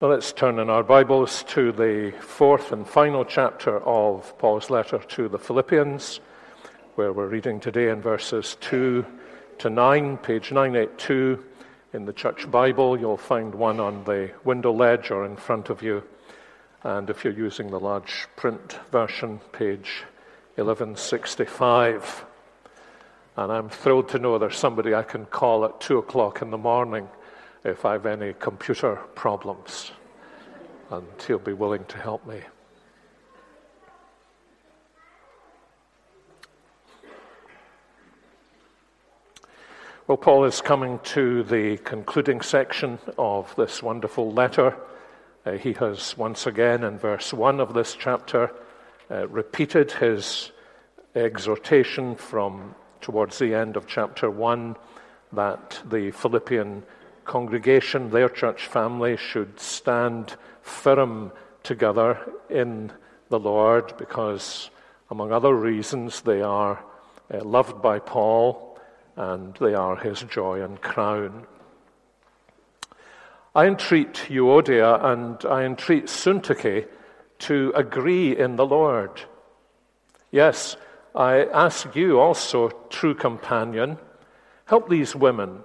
Well, let's turn in our Bibles to the fourth and final chapter of Paul's letter to the Philippians, where we're reading today in verses 2 to 9, page 982 in the church Bible. You'll find one on the window ledge or in front of you. And if you're using the large print version, page 1165. And I'm thrilled to know there's somebody I can call at 2 o'clock in the morning if I have any computer problems, and he'll be willing to help me. Well, Paul is coming to the concluding section of this wonderful letter. Uh, he has once again, in verse 1 of this chapter, uh, repeated his exhortation from towards the end of chapter 1 that the Philippian congregation, their church family, should stand firm together in the Lord because, among other reasons, they are uh, loved by Paul and they are his joy and crown. I entreat Euodia and I entreat Syntyche to agree in the Lord. Yes, I ask you also, true companion, help these women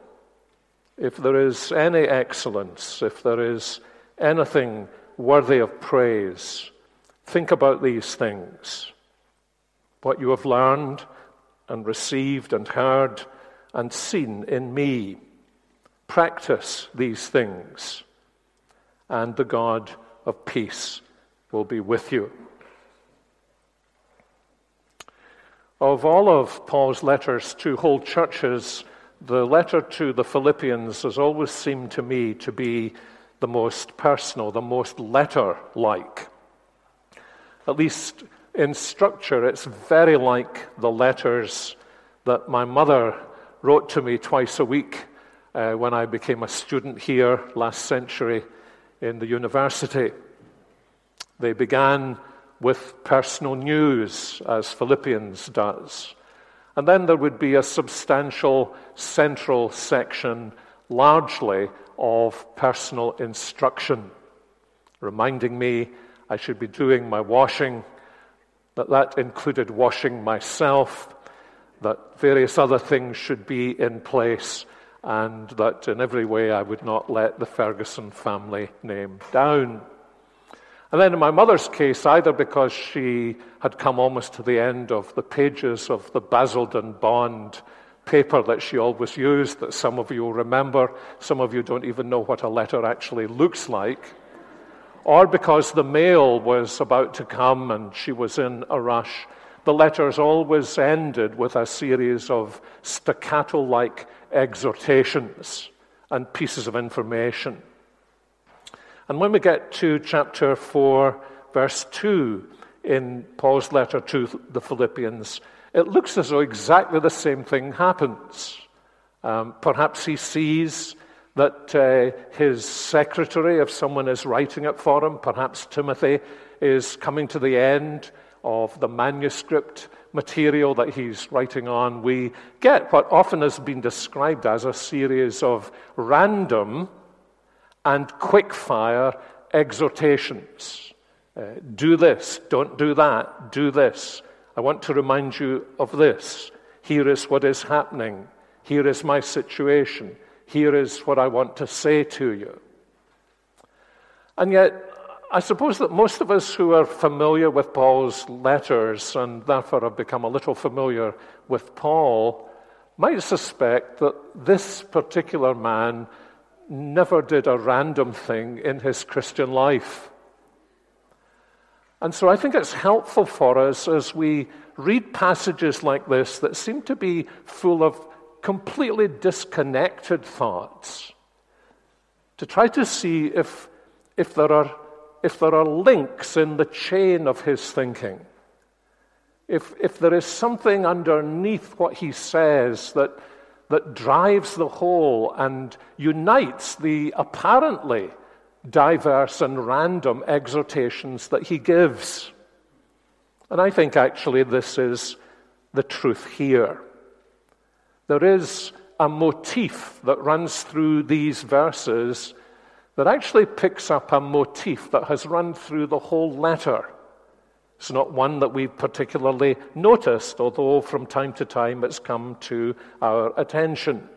if there is any excellence, if there is anything worthy of praise, think about these things. What you have learned and received and heard and seen in me. Practice these things, and the God of peace will be with you. Of all of Paul's letters to whole churches, the letter to the Philippians has always seemed to me to be the most personal, the most letter like. At least in structure, it's very like the letters that my mother wrote to me twice a week uh, when I became a student here last century in the university. They began with personal news, as Philippians does. And then there would be a substantial central section, largely of personal instruction, reminding me I should be doing my washing, that that included washing myself, that various other things should be in place, and that in every way I would not let the Ferguson family name down. And then in my mother's case, either because she had come almost to the end of the pages of the Basildon Bond paper that she always used, that some of you remember, some of you don't even know what a letter actually looks like, or because the mail was about to come and she was in a rush, the letters always ended with a series of staccato like exhortations and pieces of information. And when we get to chapter 4, verse 2 in Paul's letter to the Philippians, it looks as though exactly the same thing happens. Um, perhaps he sees that uh, his secretary, if someone is writing it for him, perhaps Timothy, is coming to the end of the manuscript material that he's writing on. We get what often has been described as a series of random and quick-fire exhortations. Uh, do this, don't do that, do this. I want to remind you of this. Here is what is happening. Here is my situation. Here is what I want to say to you. And yet, I suppose that most of us who are familiar with Paul's letters and therefore have become a little familiar with Paul might suspect that this particular man never did a random thing in his Christian life. And so I think it's helpful for us as we read passages like this that seem to be full of completely disconnected thoughts to try to see if, if, there are, if there are links in the chain of his thinking. If, if there is something underneath what he says that, that drives the whole and unites the apparently diverse and random exhortations that he gives. And I think actually this is the truth here. There is a motif that runs through these verses that actually picks up a motif that has run through the whole letter. It's not one that we've particularly noticed, although from time to time it's come to our attention.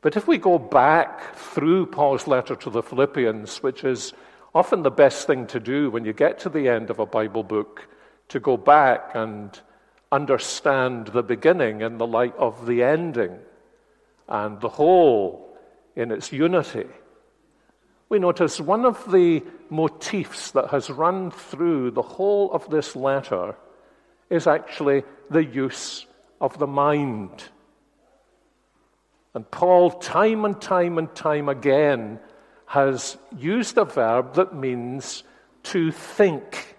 But if we go back through Paul's letter to the Philippians, which is often the best thing to do when you get to the end of a Bible book, to go back and understand the beginning in the light of the ending and the whole in its unity. We notice one of the motifs that has run through the whole of this letter is actually the use of the mind. And Paul, time and time and time again, has used a verb that means to think.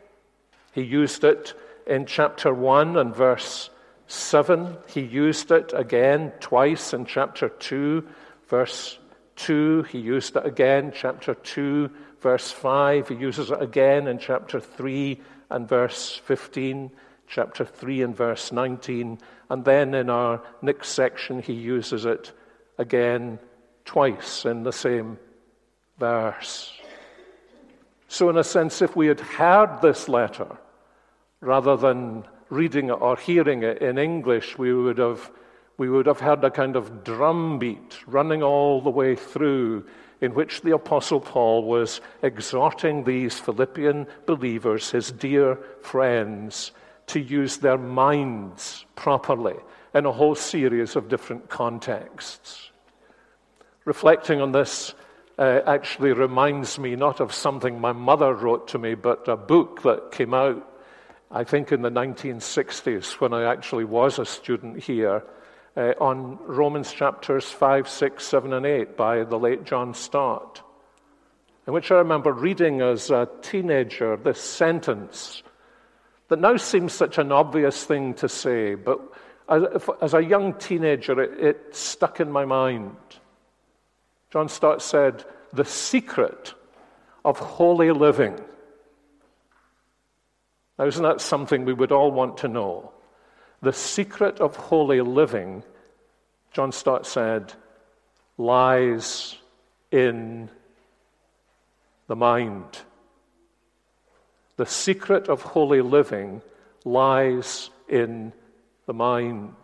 He used it in chapter 1 and verse 7. He used it again twice in chapter 2, verse 2. He used it again, chapter 2, verse 5. He uses it again in chapter 3 and verse 15, chapter 3 and verse 19. And then in our next section, he uses it again twice in the same verse. So, in a sense, if we had heard this letter rather than reading it or hearing it in English, we would have, we would have heard a kind of drumbeat running all the way through in which the Apostle Paul was exhorting these Philippian believers, his dear friends, to use their minds properly in a whole series of different contexts. Reflecting on this uh, actually reminds me not of something my mother wrote to me, but a book that came out, I think, in the 1960s when I actually was a student here. Uh, on Romans chapters 5, 6, 7, and 8 by the late John Stott, in which I remember reading as a teenager this sentence that now seems such an obvious thing to say, but as, a young teenager, it, it stuck in my mind. John Stott said, The secret of holy living. Now, isn't that something we would all want to know? The secret of holy living, John Stott said, lies in the mind. The secret of holy living lies in the mind.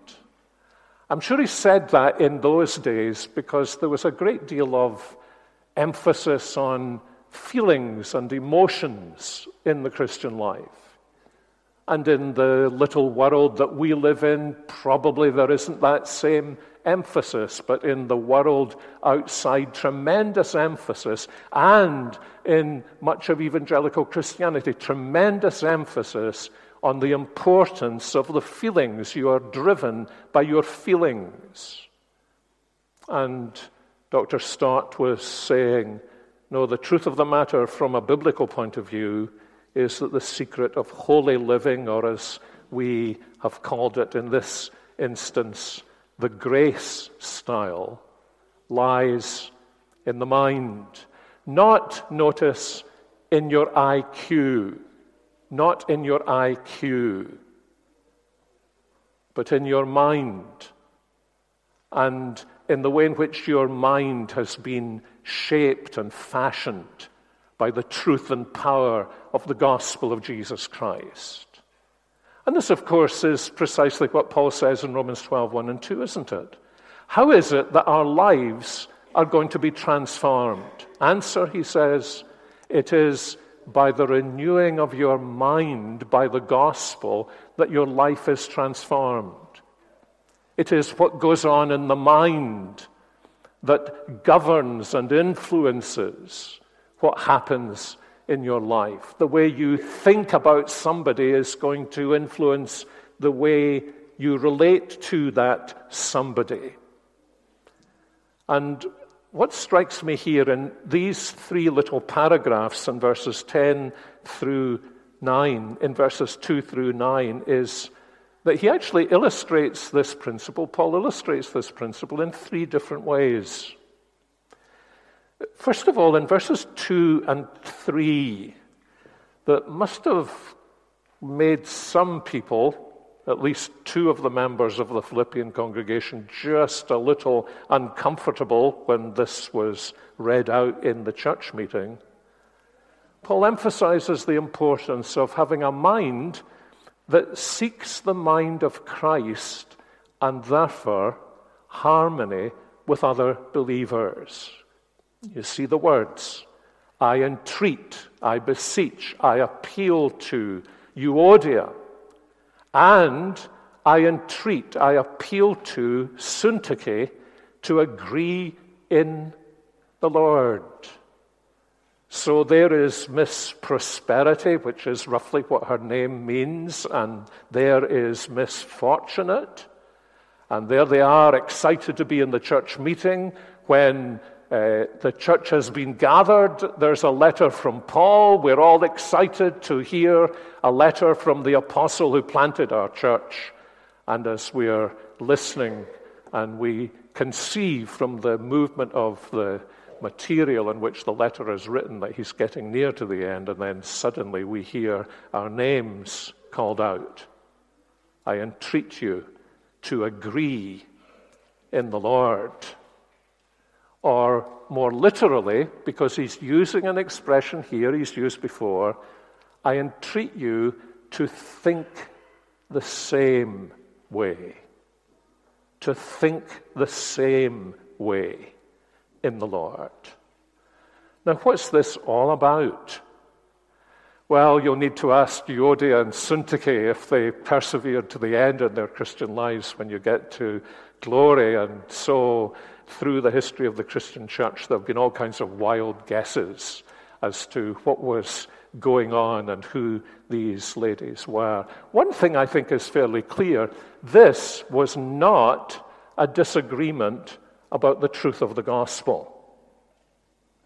I'm sure he said that in those days because there was a great deal of emphasis on feelings and emotions in the Christian life. And in the little world that we live in, probably there isn't that same emphasis, but in the world outside, tremendous emphasis, and in much of evangelical Christianity, tremendous emphasis on the importance of the feelings. You are driven by your feelings. And Dr. Stott was saying, no, the truth of the matter from a biblical point of view is that the secret of holy living, or as we have called it in this instance, the grace style, lies in the mind. Not, notice, in your IQ, not in your IQ, but in your mind and in the way in which your mind has been shaped and fashioned by the truth and power of the gospel of Jesus Christ. And this, of course, is precisely what Paul says in Romans 12 1 and 2, isn't it? How is it that our lives are going to be transformed? Answer, he says, it is by the renewing of your mind by the gospel that your life is transformed. It is what goes on in the mind that governs and influences what happens in your life. The way you think about somebody is going to influence the way you relate to that somebody. And what strikes me here in these three little paragraphs in verses 10 through 9, in verses 2 through 9, is that he actually illustrates this principle. Paul illustrates this principle in three different ways. First of all, in verses 2 and 3, that must have made some people, at least two of the members of the Philippian congregation, just a little uncomfortable when this was read out in the church meeting. Paul emphasizes the importance of having a mind that seeks the mind of Christ and therefore harmony with other believers. You see the words I entreat, I beseech, I appeal to Euodia, and I entreat, I appeal to Syntyche to agree in the Lord. So there is Miss Prosperity, which is roughly what her name means, and there is Miss Fortunate. And there they are, excited to be in the church meeting when uh, the church has been gathered. There's a letter from Paul. We're all excited to hear a letter from the apostle who planted our church. And as we are listening and we can see from the movement of the material in which the letter is written that he's getting near to the end, and then suddenly we hear our names called out. I entreat you to agree in the Lord. Or more literally, because he's using an expression here he's used before, I entreat you to think the same way. To think the same way in the Lord. Now, what's this all about? Well, you'll need to ask Euodia and Syntyche if they persevered to the end in their Christian lives when you get to glory. And so, through the history of the Christian church, there have been all kinds of wild guesses as to what was going on and who these ladies were. One thing I think is fairly clear this was not a disagreement about the truth of the gospel.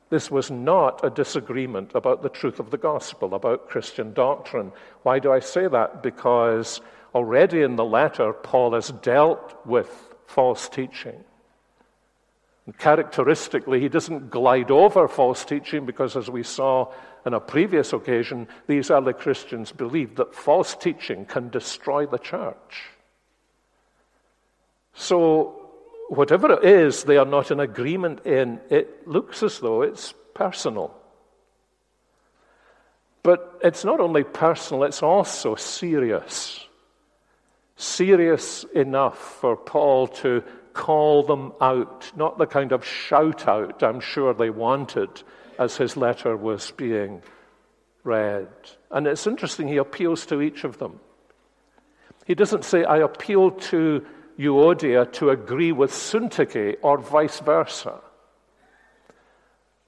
This was not a disagreement about the truth of the gospel, about Christian doctrine. Why do I say that? Because already in the letter, Paul has dealt with false teaching. And characteristically, he doesn't glide over false teaching because, as we saw on a previous occasion, these early Christians believed that false teaching can destroy the church. So, whatever it is they are not in agreement in, it looks as though it's personal. But it's not only personal, it's also serious. Serious enough for Paul to call them out, not the kind of shout out I'm sure they wanted as his letter was being read. And it's interesting, he appeals to each of them. He doesn't say, I appeal to Euodia to agree with Syntyche or vice versa.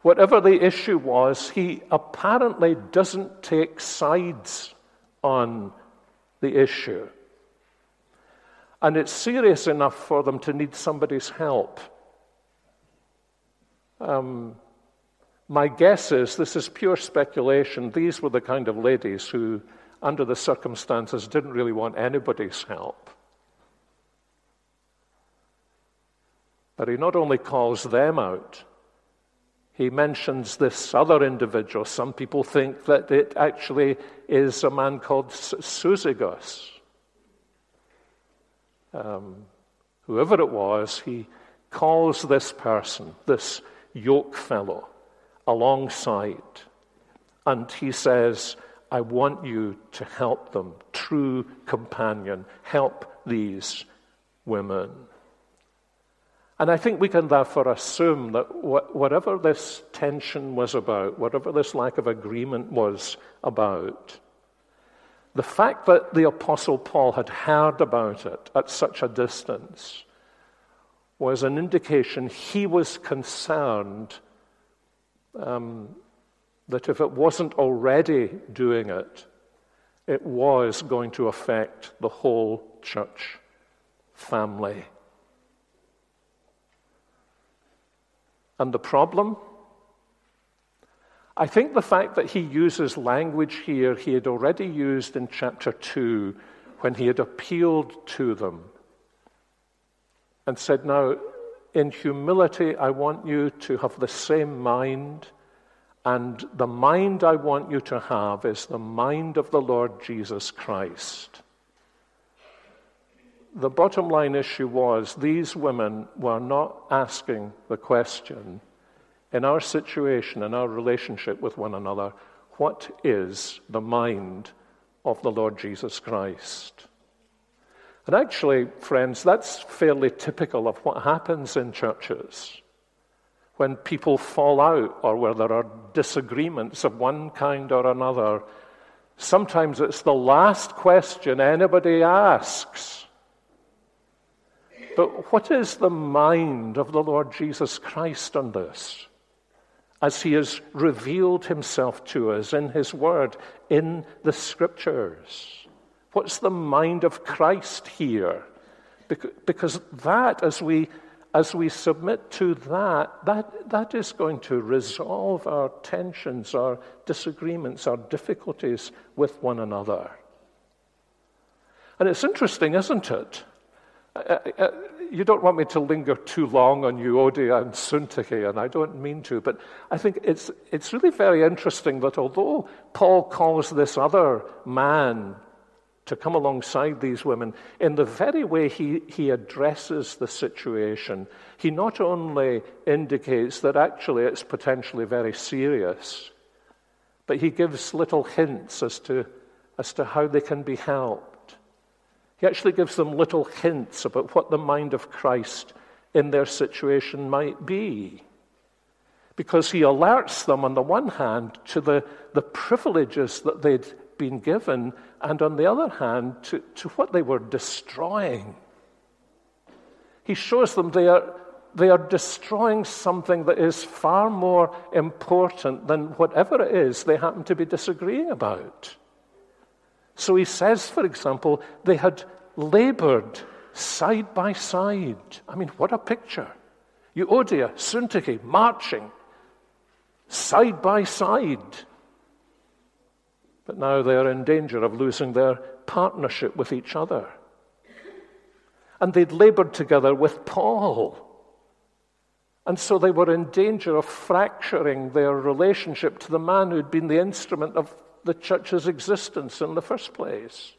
Whatever the issue was, he apparently doesn't take sides on the issue. And it's serious enough for them to need somebody's help. Um, my guess is this is pure speculation. These were the kind of ladies who, under the circumstances, didn't really want anybody's help. But he not only calls them out, he mentions this other individual. Some people think that it actually is a man called Syzygus. Um, whoever it was, he calls this person, this yoke fellow, alongside. And he says, I want you to help them, true companion, help these women. And I think we can therefore assume that whatever this tension was about, whatever this lack of agreement was about, the fact that the Apostle Paul had heard about it at such a distance was an indication he was concerned um, that if it wasn't already doing it, it was going to affect the whole church family. And the problem? I think the fact that he uses language here he had already used in chapter 2 when he had appealed to them and said, Now, in humility, I want you to have the same mind, and the mind I want you to have is the mind of the Lord Jesus Christ. The bottom line issue was these women were not asking the question in our situation, in our relationship with one another, what is the mind of the Lord Jesus Christ? And actually, friends, that's fairly typical of what happens in churches when people fall out or where there are disagreements of one kind or another. Sometimes it's the last question anybody asks. But what is the mind of the Lord Jesus Christ on this? As he has revealed himself to us in his word, in the scriptures. What's the mind of Christ here? Because that, as we, as we submit to that, that, that is going to resolve our tensions, our disagreements, our difficulties with one another. And it's interesting, isn't it? Uh, uh, uh, You don't want me to linger too long on Euodia and Syntyche, and I don't mean to, but I think it's, it's really very interesting that although Paul calls this other man to come alongside these women in the very way he, he addresses the situation. He not only indicates that actually it's potentially very serious, but he gives little hints as to, as to how they can be helped. He actually gives them little hints about what the mind of Christ in their situation might be. Because he alerts them, on the one hand, to the, the privileges that they'd been given, and on the other hand, to, to what they were destroying. He shows them they are, they are destroying something that is far more important than whatever it is they happen to be disagreeing about. So he says, for example, they had labored side by side. I mean, what a picture. Euodia, Syntyche, marching side by side but now they are in danger of losing their partnership with each other. And they'd labored together with Paul. And so they were in danger of fracturing their relationship to the man who'd been the instrument of the church's existence in the first place.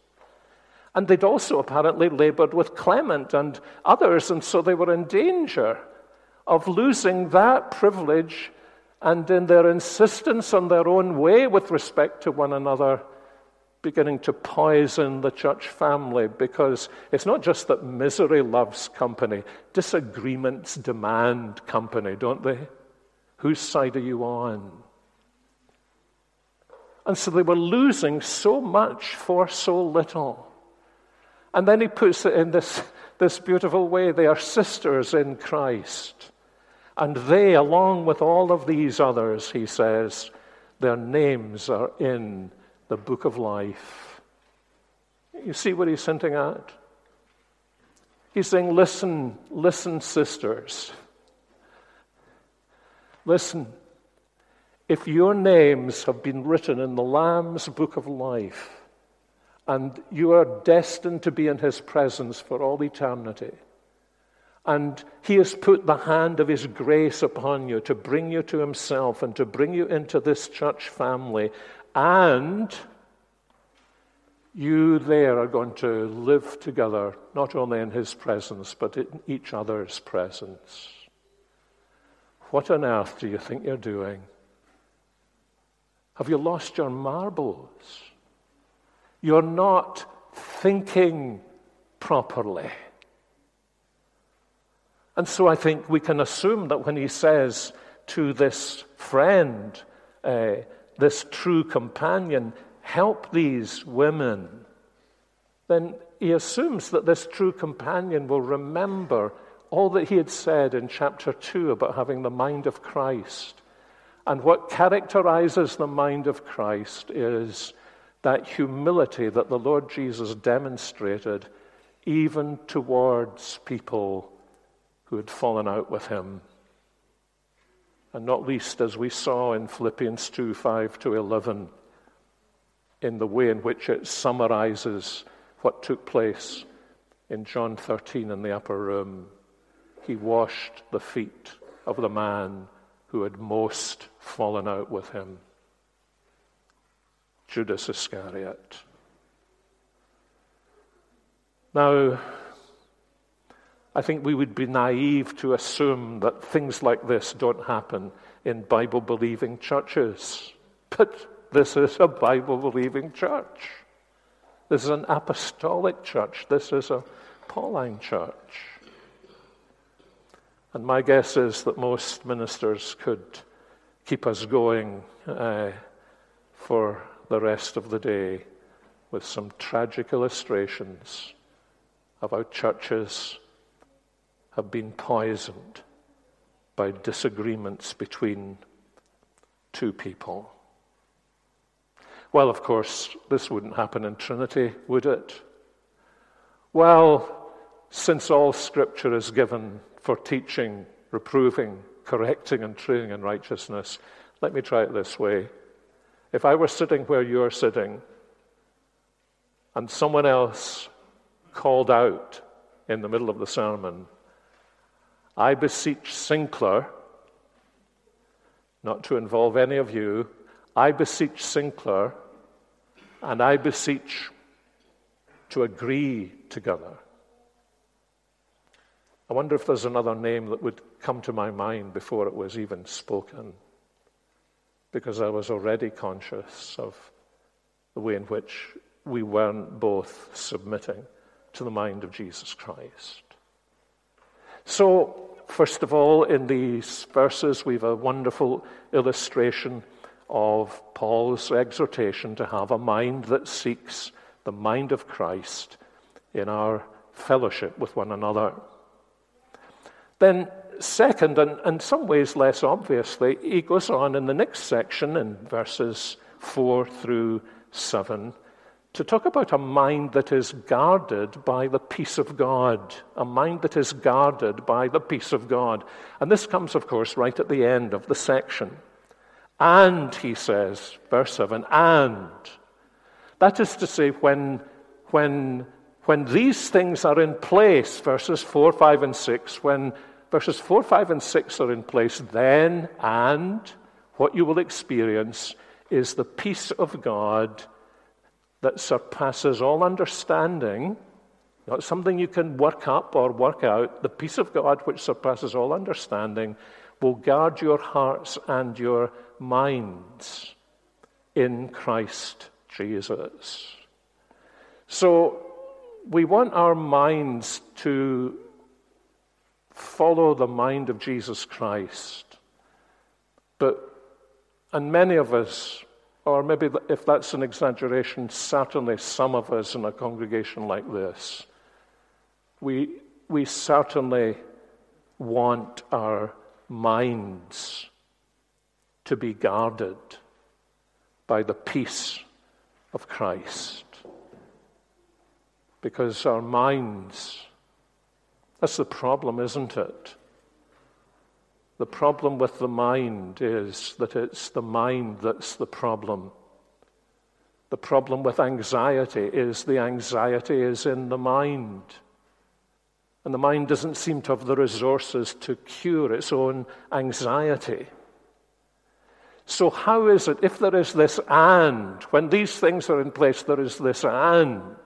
And they'd also apparently labored with Clement and others, and so they were in danger of losing that privilege and in their insistence on their own way with respect to one another, beginning to poison the church family because it's not just that misery loves company, disagreements demand company, don't they? Whose side are you on? And so they were losing so much for so little. And then he puts it in this, this beautiful way they are sisters in Christ. And they, along with all of these others, he says, their names are in the book of life. You see what he's hinting at? He's saying, Listen, listen, sisters. Listen, if your names have been written in the Lamb's book of life, and you are destined to be in his presence for all eternity, And He has put the hand of His grace upon you to bring you to Himself and to bring you into this church family. And you there are going to live together, not only in His presence, but in each other's presence. What on earth do you think you're doing? Have you lost your marbles? You're not thinking properly. And so I think we can assume that when he says to this friend, uh, this true companion, help these women, then he assumes that this true companion will remember all that he had said in chapter 2 about having the mind of Christ. And what characterizes the mind of Christ is that humility that the Lord Jesus demonstrated even towards people who had fallen out with him. And not least, as we saw in Philippians 2 5 to 11, in the way in which it summarizes what took place in John 13 in the upper room. He washed the feet of the man who had most fallen out with him Judas Iscariot. Now, I think we would be naive to assume that things like this don't happen in Bible believing churches. But this is a Bible believing church. This is an apostolic church. This is a Pauline church. And my guess is that most ministers could keep us going uh, for the rest of the day with some tragic illustrations of how churches have been poisoned by disagreements between two people. Well, of course, this wouldn't happen in Trinity, would it? Well, since all scripture is given for teaching, reproving, correcting, and training in righteousness, let me try it this way. If I were sitting where you're sitting, and someone else called out in the middle of the sermon, I beseech Sinclair, not to involve any of you, I beseech Sinclair, and I beseech to agree together. I wonder if there's another name that would come to my mind before it was even spoken, because I was already conscious of the way in which we weren't both submitting to the mind of Jesus Christ. So, first of all, in these verses, we have a wonderful illustration of Paul's exhortation to have a mind that seeks the mind of Christ in our fellowship with one another. Then, second, and in some ways less obviously, he goes on in the next section in verses 4 through 7 to talk about a mind that is guarded by the peace of God. A mind that is guarded by the peace of God. And this comes, of course, right at the end of the section. And, he says, verse 7, and. That is to say, when, when, when these things are in place, verses 4, 5, and 6, when verses 4, 5, and 6 are in place, then and what you will experience is the peace of God that surpasses all understanding, not something you can work up or work out, the peace of God which surpasses all understanding will guard your hearts and your minds in Christ Jesus. So we want our minds to follow the mind of Jesus Christ. But, and many of us or maybe if that's an exaggeration, certainly some of us in a congregation like this, we, we certainly want our minds to be guarded by the peace of Christ. Because our minds, that's the problem, isn't it? The problem with the mind is that it's the mind that's the problem. The problem with anxiety is the anxiety is in the mind. And the mind doesn't seem to have the resources to cure its own anxiety. So, how is it, if there is this and, when these things are in place, there is this and,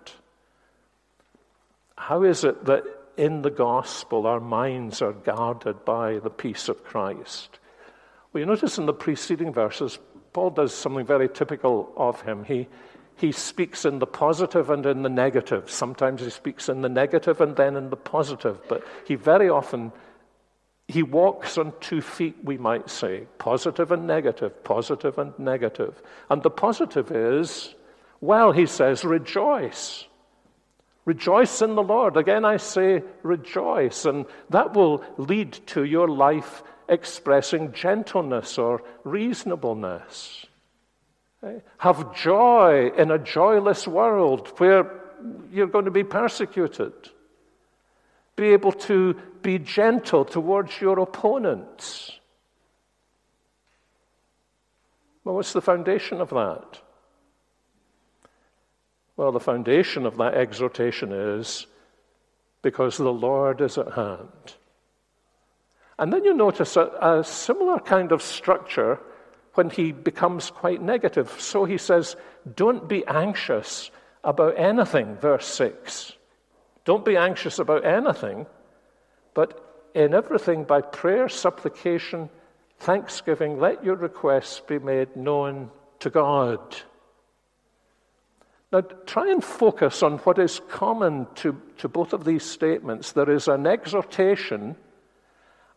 how is it that in the gospel our minds are guarded by the peace of Christ? Well, you notice in the preceding verses, Paul does something very typical of him. He, he speaks in the positive and in the negative. Sometimes he speaks in the negative and then in the positive, but he very often he walks on two feet, we might say, positive and negative, positive and negative. And the positive is, well, he says, rejoice. Rejoice in the Lord. Again, I say rejoice. And that will lead to your life expressing gentleness or reasonableness. Eh? Have joy in a joyless world where you're going to be persecuted. Be able to be gentle towards your opponents. Well, what's the foundation of that? Well, the foundation of that exhortation is because the Lord is at hand. And then you notice a, a, similar kind of structure when he becomes quite negative. So he says, Don't be anxious about anything, verse 6. Don't be anxious about anything, but in everything by prayer, supplication, thanksgiving, let your requests be made known to God. Now, try and focus on what is common to, to both of these statements. There is an exhortation,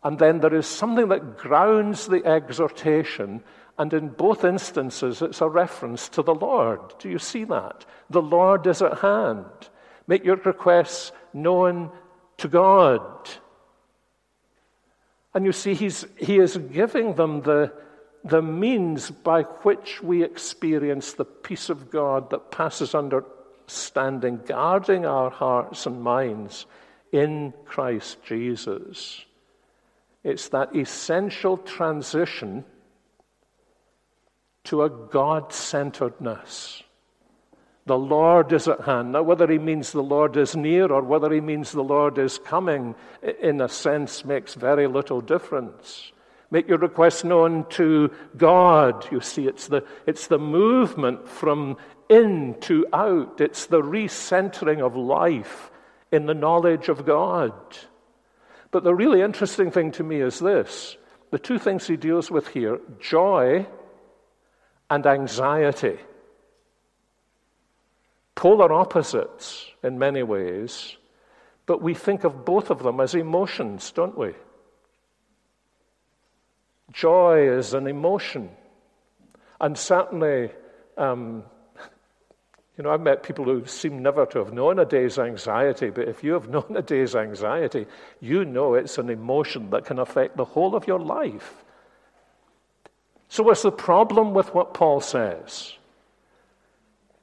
and then there is something that grounds the exhortation, and in both instances, it's a reference to the Lord. Do you see that? The Lord is at hand. Make your requests known to God. And you see, he's, he is giving them the, the means by which we experience the peace of God that passes understanding, guarding our hearts and minds in Christ Jesus. It's that essential transition to a God centeredness. The Lord is at hand. Now, whether he means the Lord is near or whether he means the Lord is coming, in a sense, makes very little difference. Make your request known to God. You see, it's the, it's the movement from in to out, it's the recentering of life in the knowledge of God. But the really interesting thing to me is this the two things he deals with here joy and anxiety polar opposites in many ways, but we think of both of them as emotions, don't we? Joy is an emotion. And certainly, um, you know, I've met people who seem never to have known a day's anxiety, but if you have known a day's anxiety, you know it's an emotion that can affect the whole of your life. So, what's the problem with what Paul says?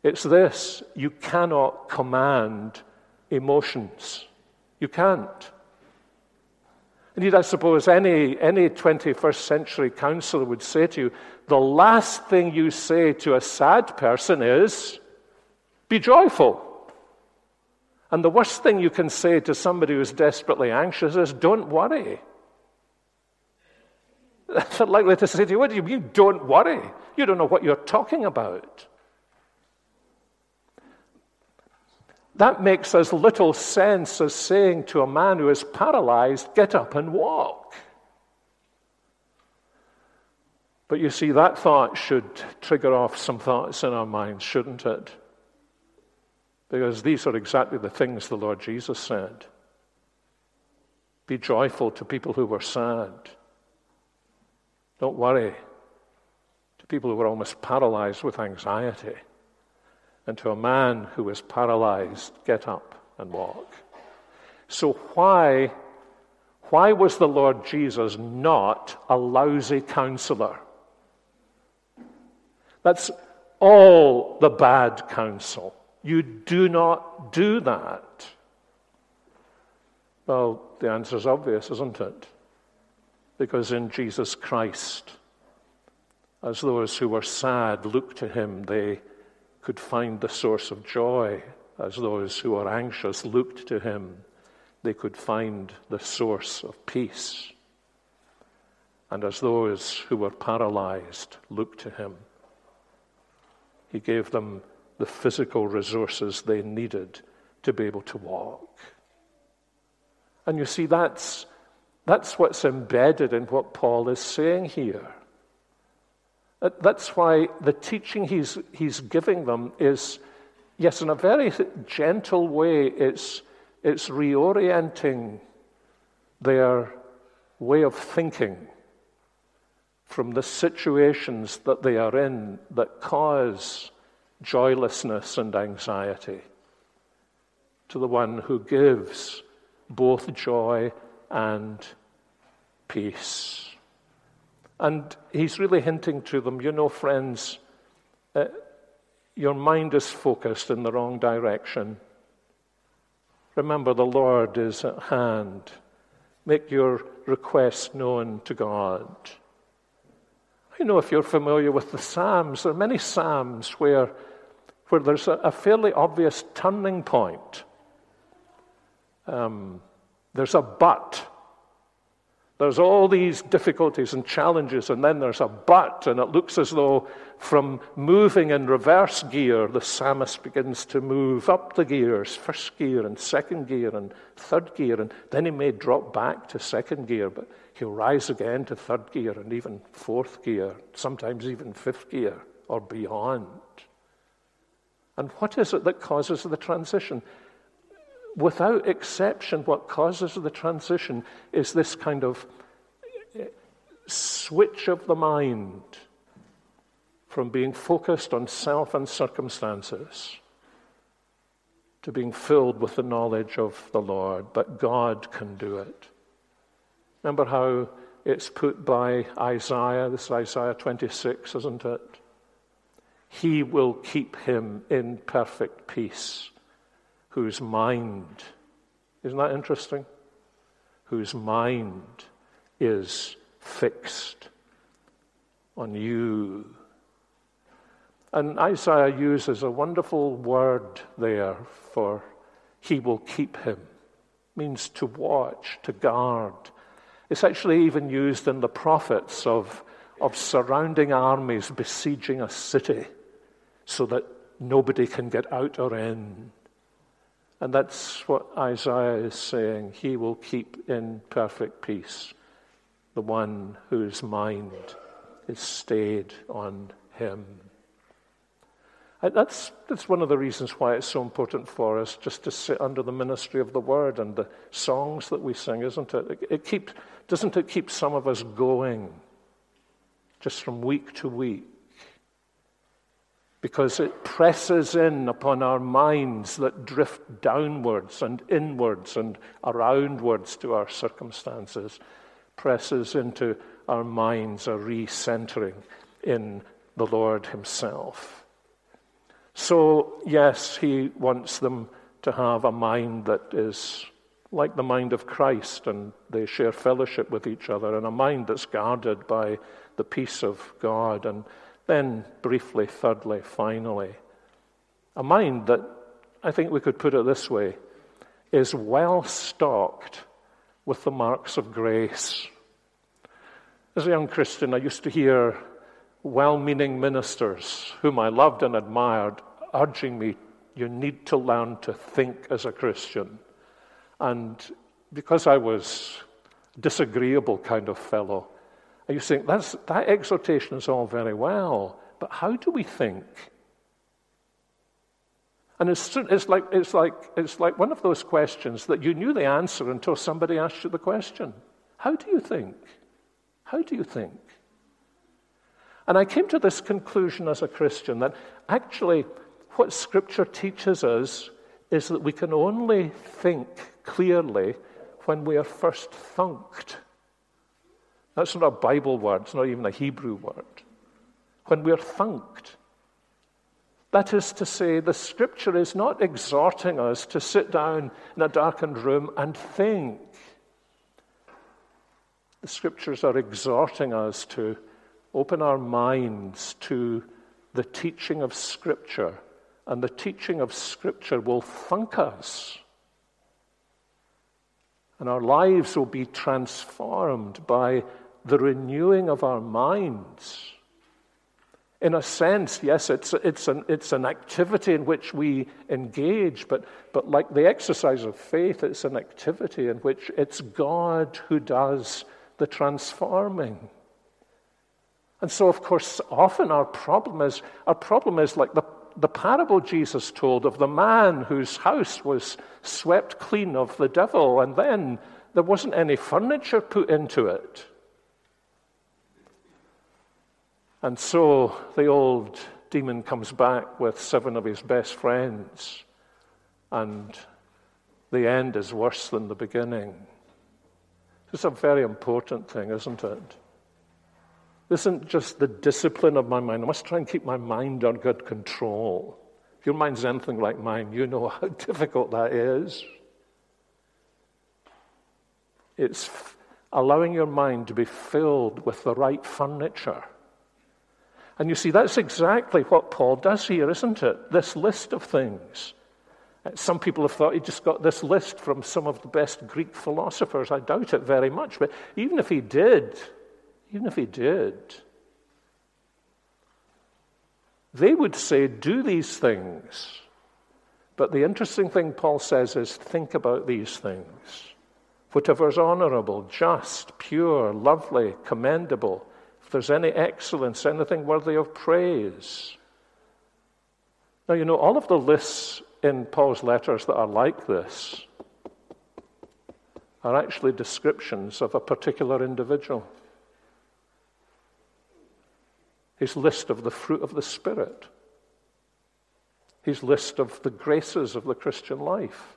It's this you cannot command emotions. You can't. Indeed, I suppose any, any 21st century counselor would say to you the last thing you say to a sad person is, be joyful. And the worst thing you can say to somebody who's desperately anxious is, don't worry. They're likely to say to you, What do you mean, don't worry? You don't know what you're talking about. That makes as little sense as saying to a man who is paralyzed, Get up and walk. But you see, that thought should trigger off some thoughts in our minds, shouldn't it? Because these are exactly the things the Lord Jesus said. Be joyful to people who were sad. Don't worry to people who were almost paralyzed with anxiety and to a man who was paralyzed, get up and walk. So, why, why was the Lord Jesus not a lousy counselor? That's all the bad counsel. You do not do that. Well, the answer is obvious, isn't it? Because in Jesus Christ, as those who were sad looked to him, they could find the source of joy as those who are anxious looked to him they could find the source of peace. And as those who were paralyzed looked to him, he gave them the physical resources they needed to be able to walk. And you see, that's, that's what's embedded in what Paul is saying here. Uh, that's why the teaching he's, he's giving them is, yes, in a very gentle way, it's, it's reorienting their way of thinking from the situations that they are in that cause joylessness and anxiety to the one who gives both joy and peace. And he's really hinting to them, you know, friends, uh, your mind is focused in the wrong direction. Remember, the Lord is at hand. Make your request known to God. You know, if you're familiar with the Psalms, there are many Psalms where, where there's a, a fairly obvious turning point. Um, there's a but there's all these difficulties and challenges, and then there's a but, and it looks as though from moving in reverse gear, the psalmist begins to move up the gears first gear, and second gear, and third gear, and then he may drop back to second gear, but he'll rise again to third gear, and even fourth gear, sometimes even fifth gear or beyond. And what is it that causes the transition? Without exception, what causes the transition is this kind of eh, switch of the mind from being focused on self and circumstances to being filled with the knowledge of the Lord. But God can do it. Remember how it's put by Isaiah, this is Isaiah 26, isn't it? He will keep him in perfect peace whose mind, isn't that interesting? Whose mind is fixed on you. And Isaiah uses a wonderful word there for he will keep him. means to watch, to guard. It's actually even used in the prophets of, of surrounding armies besieging a city so that nobody can get out or in. And that's what Isaiah is saying. He will keep in perfect peace the one whose mind is stayed on him. And that's, that's one of the reasons why it's so important for us just to sit under the ministry of the word and the songs that we sing, isn't it? It, it keep, doesn't it keep some of us going just from week to week? Because it presses in upon our minds that drift downwards and inwards and aroundwards to our circumstances, presses into our minds a recentering in the Lord Himself. So, yes, He wants them to have a mind that is like the mind of Christ and they share fellowship with each other, and a mind that's guarded by the peace of God and then, briefly, thirdly, finally, a mind that I think we could put it this way is well stocked with the marks of grace. As a young Christian, I used to hear well meaning ministers whom I loved and admired urging me, you need to learn to think as a Christian. And because I was a disagreeable kind of fellow, and you think, that's, that exhortation is all very well, but how do we think? And it's, it's, like, it's, like, it's like one of those questions that you knew the answer until somebody asked you the question. How do you think? How do you think? And I came to this conclusion as a Christian that actually what Scripture teaches us is that we can only think clearly when we are first thunked. That's not a Bible word, it's not even a Hebrew word. When we're thunked. That is to say, the scripture is not exhorting us to sit down in a darkened room and think. The scriptures are exhorting us to open our minds to the teaching of scripture, and the teaching of scripture will thunk us And our lives will be transformed by the renewing of our minds. In a sense, yes, it's, it's, an, it's an activity in which we engage, but, but like the exercise of faith, it's an activity in which it's God who does the transforming. And so, of course, often our problem is our problem is like the, the parable Jesus told of the man whose house was swept clean of the devil, and then there wasn't any furniture put into it. And so the old demon comes back with seven of his best friends, and the end is worse than the beginning. It's a very important thing, isn't it? This isn't just the discipline of my mind. I must try and keep my mind under good control. If your mind's anything like mine, you know how difficult that is. It's allowing your mind to be filled with the right furniture and you see, that's exactly what Paul does here, isn't it? This list of things. Uh, some people have thought he just got this list from some of the best Greek philosophers. I doubt it very much. But even if he did, even if he did, they would say, do these things. But the interesting thing Paul says is, think about these things. Whatever is honorable, just, pure, lovely, commendable there's any excellence, anything worthy of praise. Now, you know, all of the lists in Paul's letters that are like this are actually descriptions of a particular individual. His list of the fruit of the Spirit, his list of the graces of the Christian life.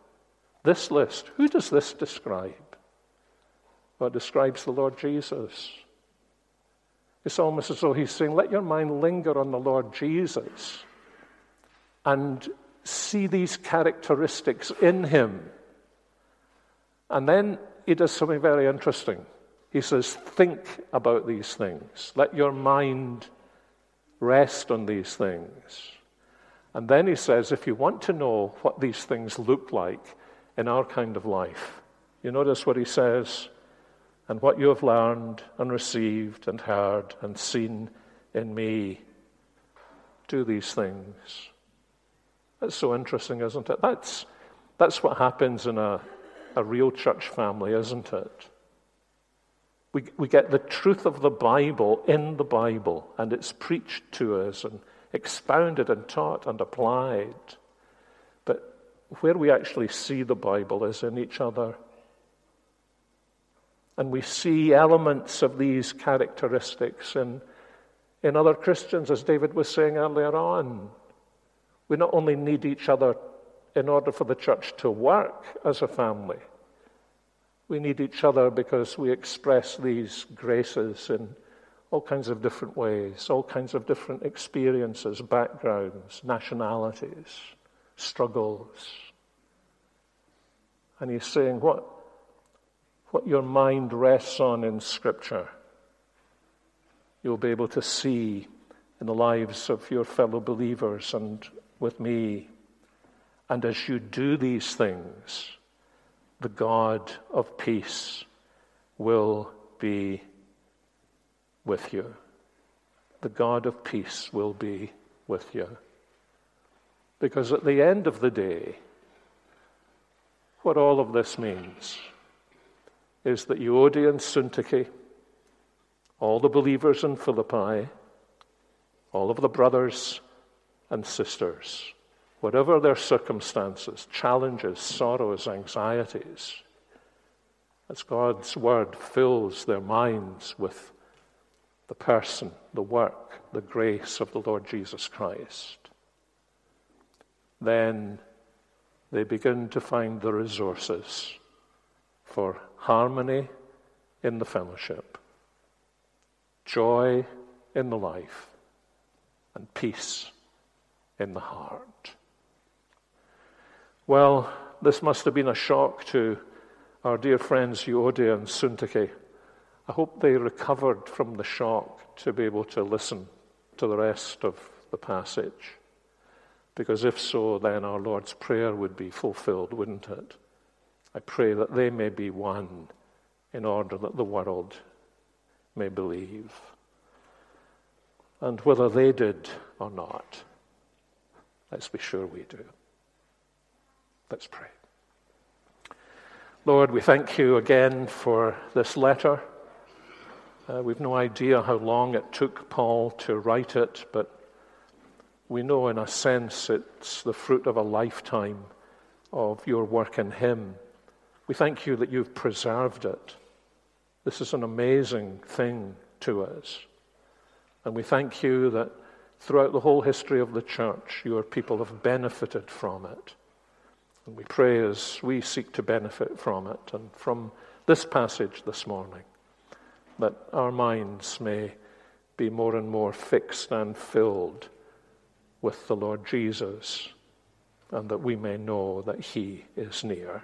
This list, who does this describe? Well, it describes the Lord Jesus. It's almost as though he's saying, let your mind linger on the Lord Jesus and see these characteristics in him. And then he does something very interesting. He says, think about these things. Let your mind rest on these things. And then he says, if you want to know what these things look like in our kind of life, you notice what he says and what you have learned and received and heard and seen in me. Do these things. That's so interesting, isn't it? That's, that's what happens in a, a real church family, isn't it? We, we get the truth of the Bible in the Bible, and it's preached to us and expounded and taught and applied. But where we actually see the Bible is in each other. And we see elements of these characteristics in, in other Christians, as David was saying earlier on. We not only need each other in order for the church to work as a family, we need each other because we express these graces in all kinds of different ways, all kinds of different experiences, backgrounds, nationalities, struggles. And he's saying, What what your mind rests on in Scripture, you'll be able to see in the lives of your fellow believers and with me. And as you do these things, the God of peace will be with you. The God of peace will be with you. Because at the end of the day, what all of this means is that Euodia and Syntyche, all the believers in Philippi, all of the brothers and sisters, whatever their circumstances, challenges, sorrows, anxieties, as God's word fills their minds with the person, the work, the grace of the Lord Jesus Christ, then they begin to find the resources for harmony in the fellowship, joy in the life, and peace in the heart. Well, this must have been a shock to our dear friends Euodia and Syntyche. I hope they recovered from the shock to be able to listen to the rest of the passage. Because if so, then our Lord's Prayer would be fulfilled, wouldn't it? I pray that they may be one in order that the world may believe. And whether they did or not, let's be sure we do. Let's pray. Lord, we thank you again for this letter. Uh, we've no idea how long it took Paul to write it, but we know in a sense it's the fruit of a lifetime of your work in him. We thank you that you've preserved it. This is an amazing thing to us. And we thank you that throughout the whole history of the church, your people have benefited from it. And we pray as we seek to benefit from it and from this passage this morning that our minds may be more and more fixed and filled with the Lord Jesus and that we may know that he is near.